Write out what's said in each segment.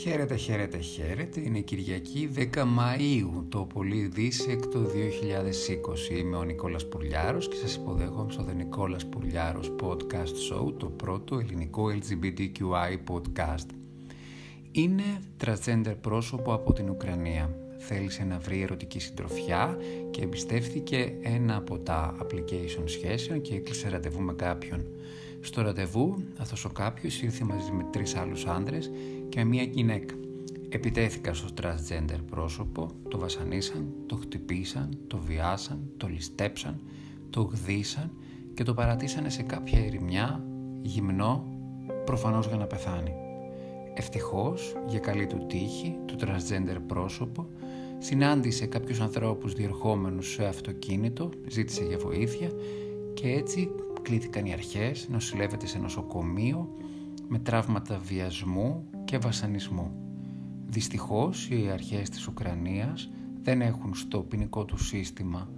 Χαίρετε, χαίρετε, χαίρετε. Είναι Κυριακή 10 Μαΐου, το πολύ δίσεκτο 2020. Είμαι ο Νικόλας Πουρλιάρος και σας υποδέχομαι στο The Νικόλας Πουρλιάρος Podcast Show, το πρώτο ελληνικό LGBTQI podcast. Είναι transgender πρόσωπο από την Ουκρανία. Θέλησε να βρει ερωτική συντροφιά και εμπιστεύτηκε ένα από τα application σχέσεων και έκλεισε ραντεβού με κάποιον. Στο ραντεβού, αυτός ο κάποιος ήρθε μαζί με τρεις άλλους άντρες και με μία γυναίκα. Επιτέθηκαν στο transgender πρόσωπο, το βασανίσαν, το χτυπήσαν, το βιάσαν, το ληστέψαν, το γδίσαν και το παρατήσανε σε κάποια ερημιά, γυμνό, προφανώς για να πεθάνει. Ευτυχώς, για καλή του τύχη, το transgender πρόσωπο συνάντησε κάποιους ανθρώπους διερχόμενους σε αυτοκίνητο, ζήτησε για βοήθεια και έτσι κλήθηκαν οι αρχές, νοσηλεύεται σε νοσοκομείο με τραύματα βιασμού και βασανισμού. Δυστυχώς οι αρχές της Ουκρανίας δεν έχουν στο ποινικό τους σύστημα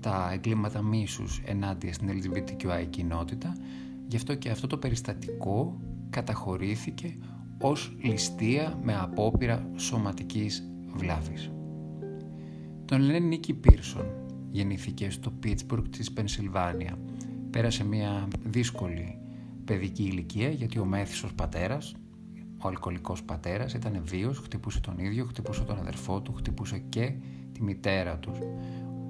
τα εγκλήματα μίσους ενάντια στην LGBTQI κοινότητα, γι' αυτό και αυτό το περιστατικό καταχωρήθηκε ως ληστεία με απόπειρα σωματικής βλάβης. Τον λένε Νίκη Πίρσον, γεννήθηκε στο Πίτσμπουργκ της Πενσιλβάνια. Πέρασε μια δύσκολη παιδική ηλικία γιατί ο μέθησος πατέρας, ο αλκοολικός πατέρας ήταν βίος, χτυπούσε τον ίδιο, χτυπούσε τον αδερφό του, χτυπούσε και τη μητέρα του.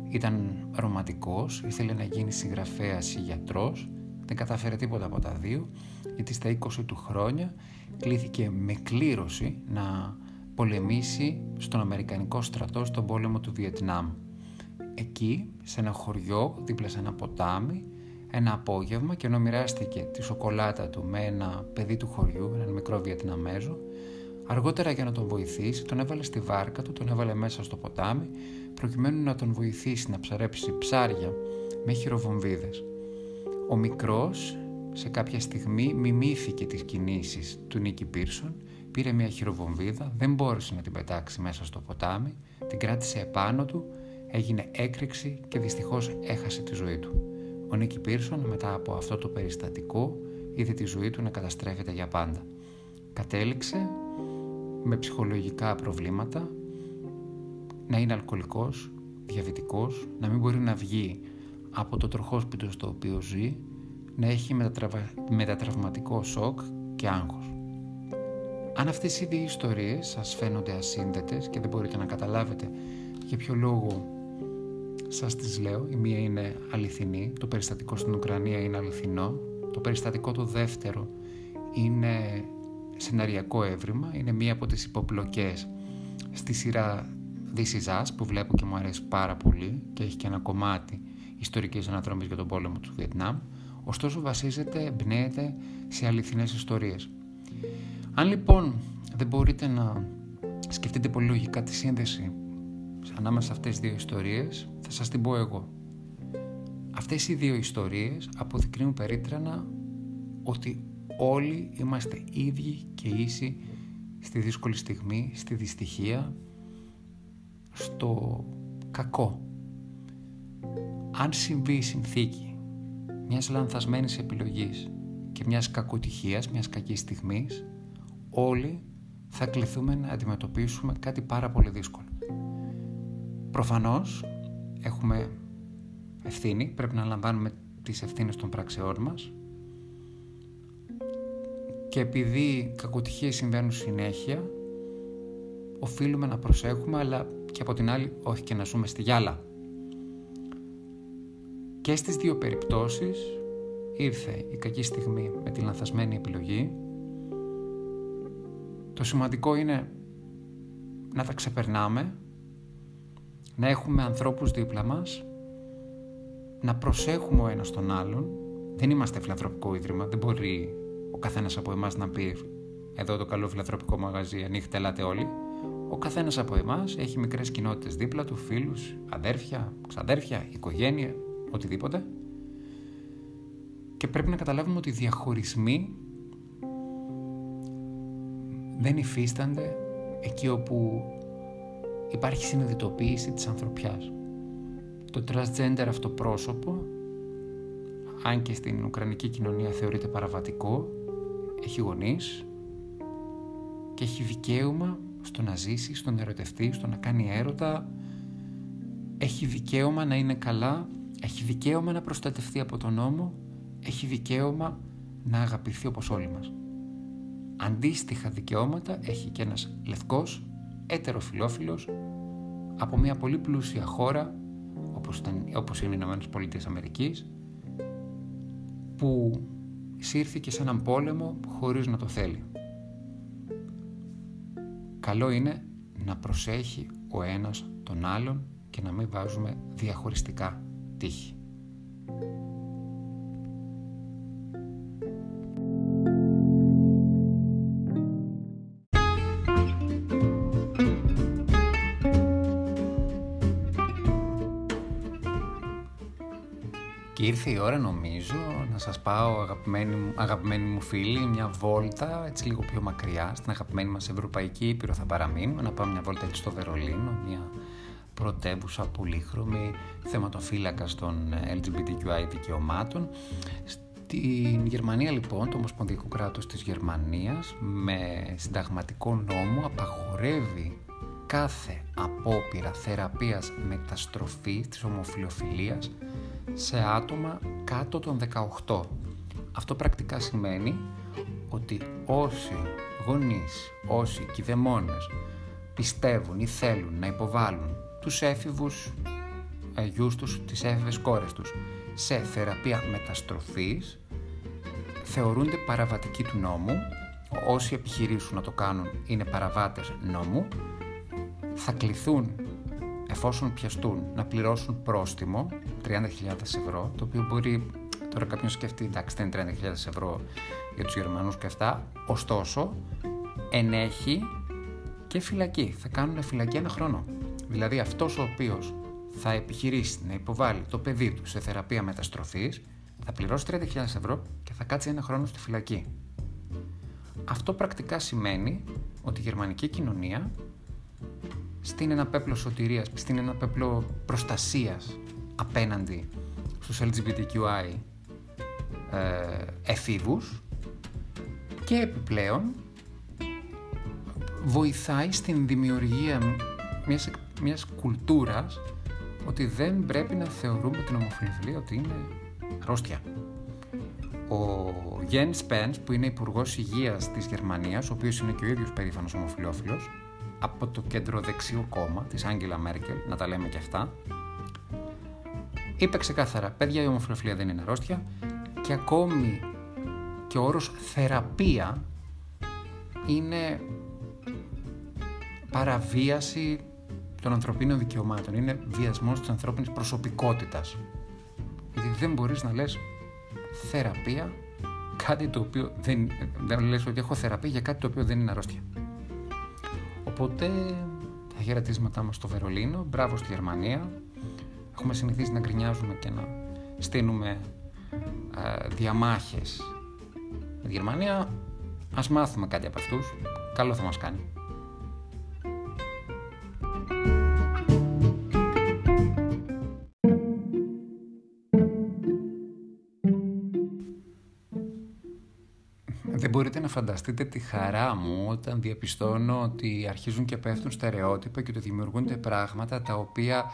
Ήταν ρομαντικός, ήθελε να γίνει συγγραφέας ή γιατρός, δεν κατάφερε τίποτα από τα δύο, γιατί στα 20 του χρόνια κλήθηκε με κλήρωση να πολεμήσει στον Αμερικανικό στρατό στον πόλεμο του Βιετνάμ. Εκεί, σε ένα χωριό, δίπλα σε ένα ποτάμι, ένα απόγευμα και ενώ μοιράστηκε τη σοκολάτα του με ένα παιδί του χωριού, έναν μικρό Βιετναμέζο, αργότερα για να τον βοηθήσει τον έβαλε στη βάρκα του, τον έβαλε μέσα στο ποτάμι προκειμένου να τον βοηθήσει να ψαρέψει ψάρια με χειροβομβίδες. Ο μικρός σε κάποια στιγμή μιμήθηκε τις κινήσεις του Νίκη Πίρσον, πήρε μια χειροβομβίδα, δεν μπόρεσε να την πετάξει μέσα στο ποτάμι, την κράτησε επάνω του, έγινε έκρηξη και δυστυχώς έχασε τη ζωή του. Ο Νίκη Πίρσον μετά από αυτό το περιστατικό είδε τη ζωή του να καταστρέφεται για πάντα. Κατέληξε με ψυχολογικά προβλήματα να είναι αλκοολικός, διαβητικός, να μην μπορεί να βγει από το τροχόσπιτο στο οποίο ζει, να έχει μετατραυματικό σοκ και άγχος. Αν αυτές οι δύο ιστορίες σας φαίνονται ασύνδετες και δεν μπορείτε να καταλάβετε για ποιο λόγο σας τις λέω, η μία είναι αληθινή, το περιστατικό στην Ουκρανία είναι αληθινό, το περιστατικό το δεύτερο είναι σεναριακό έβριμα, είναι μία από τις υποπλοκές στη σειρά This Is Us που βλέπω και μου αρέσει πάρα πολύ και έχει και ένα κομμάτι ιστορικής αναδρομής για τον πόλεμο του Βιετνάμ, ωστόσο βασίζεται, εμπνέεται σε αληθινές ιστορίες. Αν λοιπόν δεν μπορείτε να σκεφτείτε πολύ λογικά τη σύνδεση ανάμεσα σε αυτές τις δύο ιστορίες θα σας την πω εγώ. Αυτές οι δύο ιστορίες αποδεικνύουν περίτρανα ότι όλοι είμαστε ίδιοι και ίσοι στη δύσκολη στιγμή, στη δυστυχία, στο κακό. Αν συμβεί η συνθήκη μιας λανθασμένης επιλογής και μιας κακοτυχίας, μιας κακής στιγμής, όλοι θα κληθούμε να αντιμετωπίσουμε κάτι πάρα πολύ δύσκολο. Προφανώς έχουμε ευθύνη, πρέπει να λαμβάνουμε τις ευθύνες των πραξεών μας και επειδή κακοτυχίες συμβαίνουν συνέχεια οφείλουμε να προσέχουμε αλλά και από την άλλη όχι και να ζούμε στη γυάλα. Και στις δύο περιπτώσεις ήρθε η κακή στιγμή με τη λανθασμένη επιλογή. Το σημαντικό είναι να τα ξεπερνάμε να έχουμε ανθρώπους δίπλα μας, να προσέχουμε ο ένας τον άλλον. Δεν είμαστε φιλανθρωπικό ίδρυμα, δεν μπορεί ο καθένας από εμάς να πει εδώ το καλό φιλανθρωπικό μαγαζί, ανοίχτε, ελάτε όλοι. Ο καθένας από εμάς έχει μικρές κοινότητες δίπλα του, φίλους, αδέρφια, ξαδέρφια, οικογένεια, οτιδήποτε. Και πρέπει να καταλάβουμε ότι οι διαχωρισμοί δεν υφίστανται εκεί όπου υπάρχει συνειδητοποίηση της ανθρωπιάς. Το transgender αυτό πρόσωπο, αν και στην Ουκρανική κοινωνία θεωρείται παραβατικό, έχει γονείς, και έχει δικαίωμα στο να ζήσει, στο να ερωτευτεί, στο να κάνει έρωτα. Έχει δικαίωμα να είναι καλά, έχει δικαίωμα να προστατευτεί από τον νόμο, έχει δικαίωμα να αγαπηθεί όπως όλοι μας. Αντίστοιχα δικαιώματα έχει και ένας λευκός, έτεροφιλόφιλος, από μια πολύ πλούσια χώρα, όπως, ήταν, όπως είναι οι Ηνωμένες Πολιτείες Αμερικής, που σύρθηκε σε έναν πόλεμο χωρίς να το θέλει. Καλό είναι να προσέχει ο ένας τον άλλον και να μην βάζουμε διαχωριστικά τύχη. Ήρθε η ώρα νομίζω να σας πάω αγαπημένοι, αγαπημένοι μου φίλοι μια βόλτα έτσι λίγο πιο μακριά στην αγαπημένη μας Ευρωπαϊκή Ήπειρο θα παραμείνουμε να πάμε μια βόλτα έτσι στο Βερολίνο μια πρωτεύουσα πολύχρωμη θεματοφύλακας των LGBTQI δικαιωμάτων. Στην Γερμανία λοιπόν το Ομοσπονδιακό κράτος της Γερμανίας με συνταγματικό νόμο απαγορεύει κάθε απόπειρα θεραπείας μεταστροφής της ομοφιλοφιλίας σε άτομα κάτω των 18. Αυτό πρακτικά σημαίνει ότι όσοι γονείς, όσοι κηδεμόνες πιστεύουν ή θέλουν να υποβάλουν τους έφηβους ε, γιους τους, τις έφηβες κόρες τους σε θεραπεία μεταστροφής θεωρούνται παραβατικοί του νόμου. Όσοι επιχειρήσουν να το κάνουν είναι παραβάτες νόμου. Θα κληθούν εφόσον πιαστούν να πληρώσουν πρόστιμο 30.000 ευρώ, το οποίο μπορεί τώρα κάποιον σκεφτεί, εντάξει δεν είναι 30.000 ευρώ για τους Γερμανούς και αυτά, ωστόσο ενέχει και φυλακή, θα κάνουν φυλακή ένα χρόνο. Δηλαδή αυτός ο οποίος θα επιχειρήσει να υποβάλει το παιδί του σε θεραπεία μεταστροφής θα πληρώσει 30.000 ευρώ και θα κάτσει ένα χρόνο στη φυλακή. Αυτό πρακτικά σημαίνει ότι η γερμανική κοινωνία στείνει ένα πέπλο σωτηρίας, στείνει ένα πέπλο προστασίας απέναντι στους LGBTQI ε, εφήβους και επιπλέον βοηθάει στην δημιουργία μιας, μιας κουλτούρας ότι δεν πρέπει να θεωρούμε την ομοφιλοφιλία ότι είναι αρρώστια. Ο Γεν Σπένς που είναι υπουργός Υγείας της Γερμανίας, ο οποίος είναι και ο ίδιος περήφανος ομοφιλόφιλος, από το κέντρο δεξιού κόμμα της Άγγελα Μέρκελ, να τα λέμε και αυτά, είπε ξεκάθαρα, παιδιά η ομοφιλοφιλία δεν είναι αρρώστια και ακόμη και ο όρος θεραπεία είναι παραβίαση των ανθρωπίνων δικαιωμάτων. Είναι βιασμός της ανθρώπινης προσωπικότητας. Γιατί δεν μπορείς να λες θεραπεία κάτι το οποίο δεν, δεν λες ότι έχω θεραπεία για κάτι το οποίο δεν είναι αρρώστια. Οπότε τα χαιρετίσματά μας στο Βερολίνο, μπράβο στη Γερμανία. Έχουμε συνηθίσει να γκρινιάζουμε και να στείλουμε ε, διαμάχες με τη Γερμανία. Ας μάθουμε κάτι από αυτούς. Καλό θα μας κάνει. μπορείτε να φανταστείτε τη χαρά μου όταν διαπιστώνω ότι αρχίζουν και πέφτουν στερεότυπα και ότι δημιουργούνται πράγματα τα οποία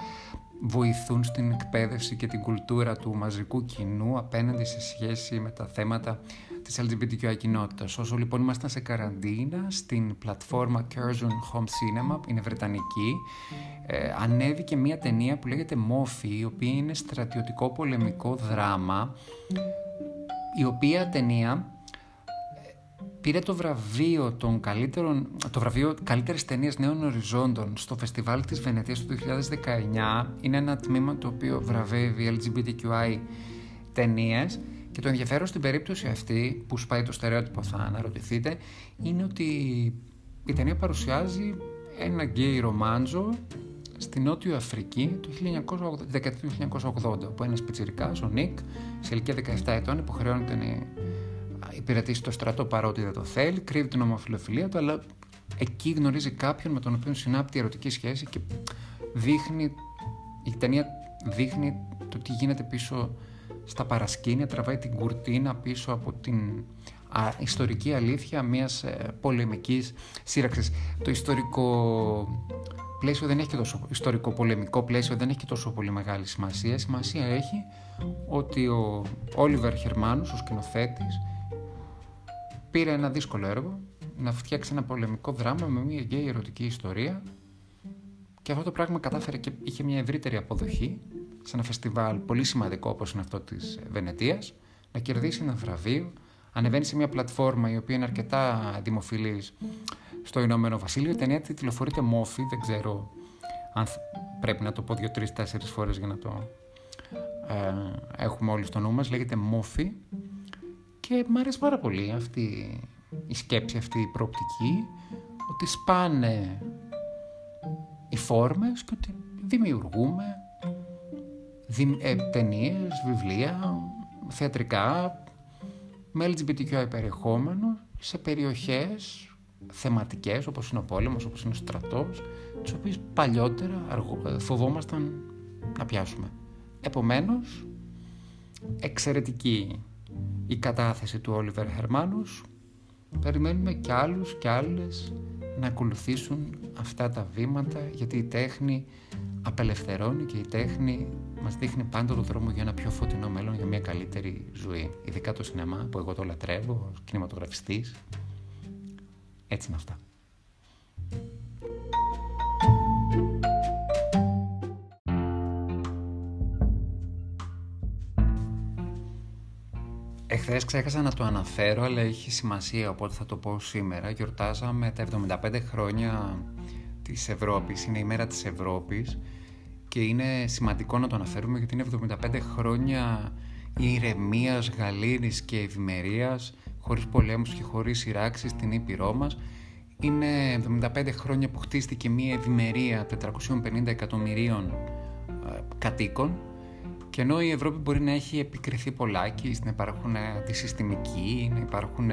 βοηθούν στην εκπαίδευση και την κουλτούρα του μαζικού κοινού απέναντι σε σχέση με τα θέματα της LGBTQI κοινότητας. Όσο λοιπόν ήμασταν σε καραντίνα στην πλατφόρμα Curzon Home Cinema, είναι βρετανική, ε, ανέβηκε μια ταινία που λέγεται Moffy, η οποία είναι στρατιωτικό πολεμικό δράμα, η οποία ταινία πήρε το βραβείο, των καλύτερων, το βραβείο καλύτερης ταινίας νέων οριζόντων στο φεστιβάλ της Βενετίας του 2019. Είναι ένα τμήμα το οποίο βραβεύει LGBTQI ταινίες. Και το ενδιαφέρον στην περίπτωση αυτή, που σπάει το στερεότυπο θα αναρωτηθείτε, είναι ότι η ταινία παρουσιάζει ένα γκέι ρομάντζο στη Νότιο Αφρική το 1980, δεκαετία του 1980, όπου ένας πιτσιρικάς, ο Νίκ, σε ηλικία 17 ετών, υποχρεώνεται να υπηρετήσει το στρατό παρότι δεν το θέλει, κρύβει την ομοφιλοφιλία του, αλλά εκεί γνωρίζει κάποιον με τον οποίο συνάπτει ερωτική σχέση και δείχνει, η ταινία δείχνει το τι γίνεται πίσω στα παρασκήνια, τραβάει την κουρτίνα πίσω από την ιστορική αλήθεια μιας ε, πολεμικής σύραξης. Το ιστορικό πλαίσιο δεν έχει και τόσο, ιστορικό πολεμικό πλαίσιο δεν έχει και τόσο πολύ μεγάλη σημασία. Σημασία έχει ότι ο Όλιβερ Χερμάνους, ο σκηνοθέτης, πήρε ένα δύσκολο έργο να φτιάξει ένα πολεμικό δράμα με μια γκέι ερωτική ιστορία και αυτό το πράγμα κατάφερε και είχε μια ευρύτερη αποδοχή σε ένα φεστιβάλ πολύ σημαντικό όπως είναι αυτό της Βενετίας να κερδίσει ένα βραβείο ανεβαίνει σε μια πλατφόρμα η οποία είναι αρκετά δημοφιλής στο Ηνωμένο Βασίλειο. Η ταινία τηλεφορείται Μόφι, δεν ξέρω αν πρέπει να το πω δύο-τρει-τέσσερι φορές για να το ε, έχουμε όλοι στο νου μας. Λέγεται Μόφι και μου αρέσει πάρα πολύ αυτή η σκέψη, αυτή η προοπτική ότι σπάνε οι φόρμες και ότι δημιουργούμε δι, ε, ταινίες, βιβλία, θεατρικά με LGBTQI περιεχόμενο σε περιοχές θεματικές όπως είναι ο πόλεμος, όπως είναι ο στρατός τις οποίες παλιότερα αργο, φοβόμασταν να πιάσουμε. Επομένως, εξαιρετική η κατάθεση του Όλιβερ Χερμάνους περιμένουμε κι άλλους κι άλλες να ακολουθήσουν αυτά τα βήματα γιατί η τέχνη απελευθερώνει και η τέχνη μας δείχνει πάντα το δρόμο για ένα πιο φωτεινό μέλλον, για μια καλύτερη ζωή. Ειδικά το σινεμά που εγώ το λατρεύω, κινηματογραφιστής. Έτσι είναι αυτά. Εχθές ξέχασα να το αναφέρω, αλλά έχει σημασία, οπότε θα το πω σήμερα. Γιορτάζαμε τα 75 χρόνια της Ευρώπης, είναι η μέρα της Ευρώπης και είναι σημαντικό να το αναφέρουμε γιατί είναι 75 χρόνια ηρεμίας, γαλήνης και ευημερίας, χωρίς πολέμους και χωρίς σειράξεις στην Ήπειρό μας. Είναι 75 χρόνια που χτίστηκε μια ευημερία 450 εκατομμυρίων ε, κατοίκων και ενώ η Ευρώπη μπορεί να έχει επικριθεί πολλάκι, να υπάρχουν αντισυστημικοί, να υπάρχουν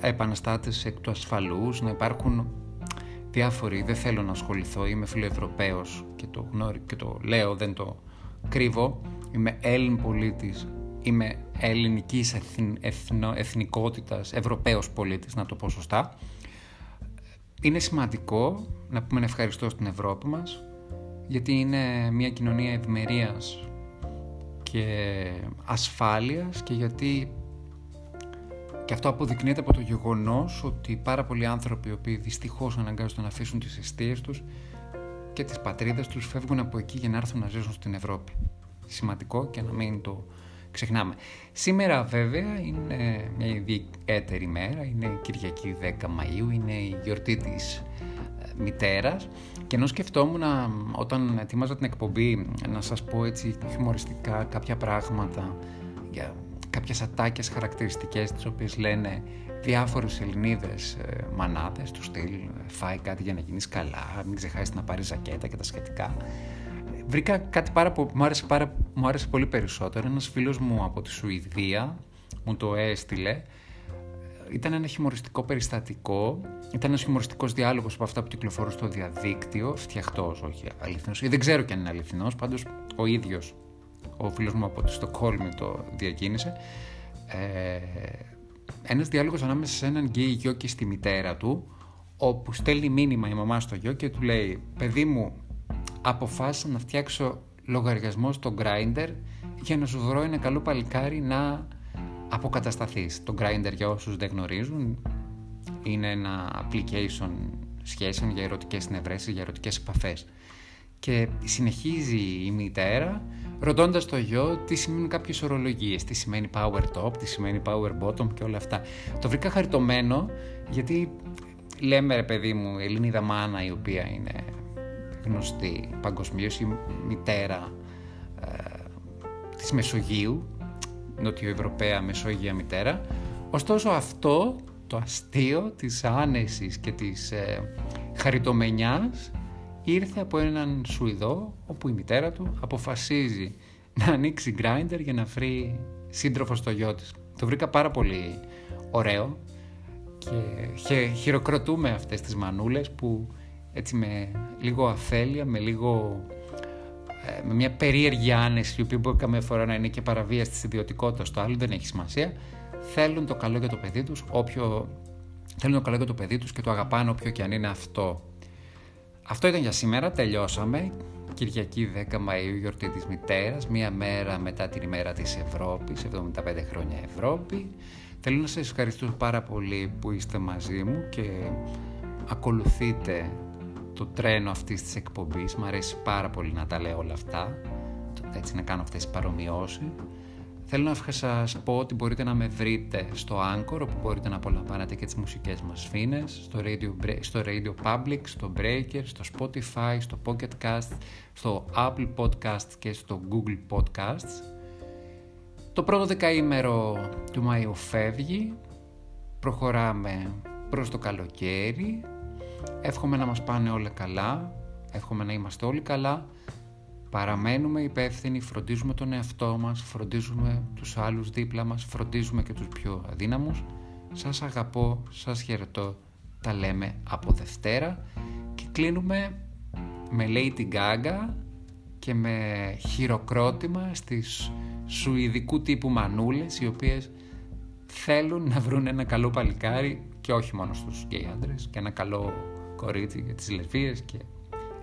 επαναστάτες εκ του ασφαλούς, να υπάρχουν διάφοροι, δεν θέλω να ασχοληθώ, είμαι φιλοευρωπαίος και το, γνώρι, και το λέω, δεν το κρύβω, είμαι Έλλην πολίτης, είμαι ελληνικής εθνο, εθνικότητας, Ευρωπαίος πολίτης, να το πω σωστά. Είναι σημαντικό να πούμε ευχαριστώ στην Ευρώπη μας, γιατί είναι μια κοινωνία ευημερίας και ασφάλειας και γιατί και αυτό αποδεικνύεται από το γεγονός ότι πάρα πολλοί άνθρωποι οι οποίοι δυστυχώς αναγκάζονται να αφήσουν τις αιστείες τους και τις πατρίδες τους φεύγουν από εκεί για να έρθουν να ζήσουν στην Ευρώπη. Σημαντικό και να μην το ξεχνάμε. Σήμερα βέβαια είναι μια ιδιαίτερη μέρα, είναι Κυριακή 10 Μαΐου, είναι η γιορτή της ε, μητέρας και ενώ σκεφτόμουν όταν ετοίμαζα την εκπομπή να σας πω έτσι χιουμοριστικά κάποια πράγματα για κάποιες ατάκες χαρακτηριστικές τις οποίες λένε διάφορες Ελληνίδες ε, μανάδες του στυλ φάει κάτι για να γίνεις καλά, μην ξεχάσεις να πάρεις ζακέτα και τα σχετικά. Βρήκα κάτι πάρα που μου άρεσε, πάρα, μου άρεσε πολύ περισσότερο. Ένας φίλος μου από τη Σουηδία μου το έστειλε. Ήταν ένα χιουμοριστικό περιστατικό. Ήταν ένας χιουμοριστικός διάλογος από αυτά που κυκλοφορούν στο διαδίκτυο. Φτιαχτός, όχι αληθινός. Δεν ξέρω κι αν είναι αληθινός. Πάντως ο ίδιος ο φίλος μου από τη Στοκχόλμη το διακίνησε, ε, ένας διάλογος ανάμεσα σε έναν γκέι γιο και στη μητέρα του, όπου στέλνει μήνυμα η μαμά στο γιο και του λέει «Παιδί μου, αποφάσισα να φτιάξω λογαριασμό στο Grindr για να σου βρω ένα καλό παλικάρι να αποκατασταθείς». Το Grindr για όσους δεν γνωρίζουν είναι ένα application σχέσεων για ερωτικές συνευρέσεις, για ερωτικές επαφές. Και συνεχίζει η μητέρα ρωτώντας το γιο τι σημαίνουν κάποιες ορολογίες, τι σημαίνει power top, τι σημαίνει power bottom και όλα αυτά. Το βρήκα χαριτωμένο γιατί λέμε ρε παιδί μου, Ελληνίδα μάνα η οποία είναι γνωστή παγκοσμίως, η μητέρα ε, της Μεσογείου, νοτιοευρωπαία Μεσόγεια μητέρα. Ωστόσο αυτό το αστείο της άνεσης και της ε, χαριτομενιάς ήρθε από έναν Σουηδό όπου η μητέρα του αποφασίζει να ανοίξει grinder για να βρει σύντροφο στο γιο της. Το βρήκα πάρα πολύ ωραίο και χειροκροτούμε αυτές τις μανούλες που έτσι με λίγο αφέλεια, με λίγο ε, με μια περίεργη άνεση η οποία μπορεί καμία φορά να είναι και παραβίαση της ιδιωτικότητας το άλλο δεν έχει σημασία θέλουν το καλό για το παιδί τους, όποιο... θέλουν το καλό για το παιδί τους και το αγαπάνε όποιο και αν είναι αυτό. Αυτό ήταν για σήμερα, τελειώσαμε. Κυριακή 10 Μαΐου, γιορτή της μητέρας, μία μέρα μετά την ημέρα της Ευρώπης, 75 χρόνια Ευρώπη. Θέλω να σας ευχαριστώ πάρα πολύ που είστε μαζί μου και ακολουθείτε το τρένο αυτής της εκπομπής. Μ' αρέσει πάρα πολύ να τα λέω όλα αυτά, έτσι να κάνω αυτές τις παρομοιώσεις. Θέλω να σας πω ότι μπορείτε να με βρείτε στο Anchor, όπου μπορείτε να απολαμβάνετε και τις μουσικές μας φίνες, στο Radio, στο Radio Public, στο Breaker, στο Spotify, στο Pocket Cast, στο Apple Podcast και στο Google Podcasts. Το πρώτο δεκαήμερο του Μαΐου φεύγει, προχωράμε προς το καλοκαίρι, εύχομαι να μας πάνε όλα καλά, εύχομαι να είμαστε όλοι καλά, παραμένουμε υπεύθυνοι, φροντίζουμε τον εαυτό μας, φροντίζουμε τους άλλους δίπλα μας, φροντίζουμε και τους πιο αδύναμους. Σας αγαπώ, σας χαιρετώ, τα λέμε από Δευτέρα και κλείνουμε με Lady Gaga και με χειροκρότημα στις σουηδικού τύπου μανούλες οι οποίες θέλουν να βρουν ένα καλό παλικάρι και όχι μόνο στους γκέι άντρες και ένα καλό κορίτσι για τις λεσβίες και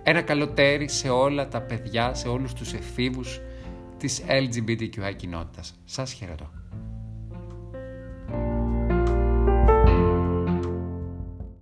ένα καλό τέρι σε όλα τα παιδιά, σε όλους τους εφήβους της LGBTQI κοινότητας. Σας χαιρετώ.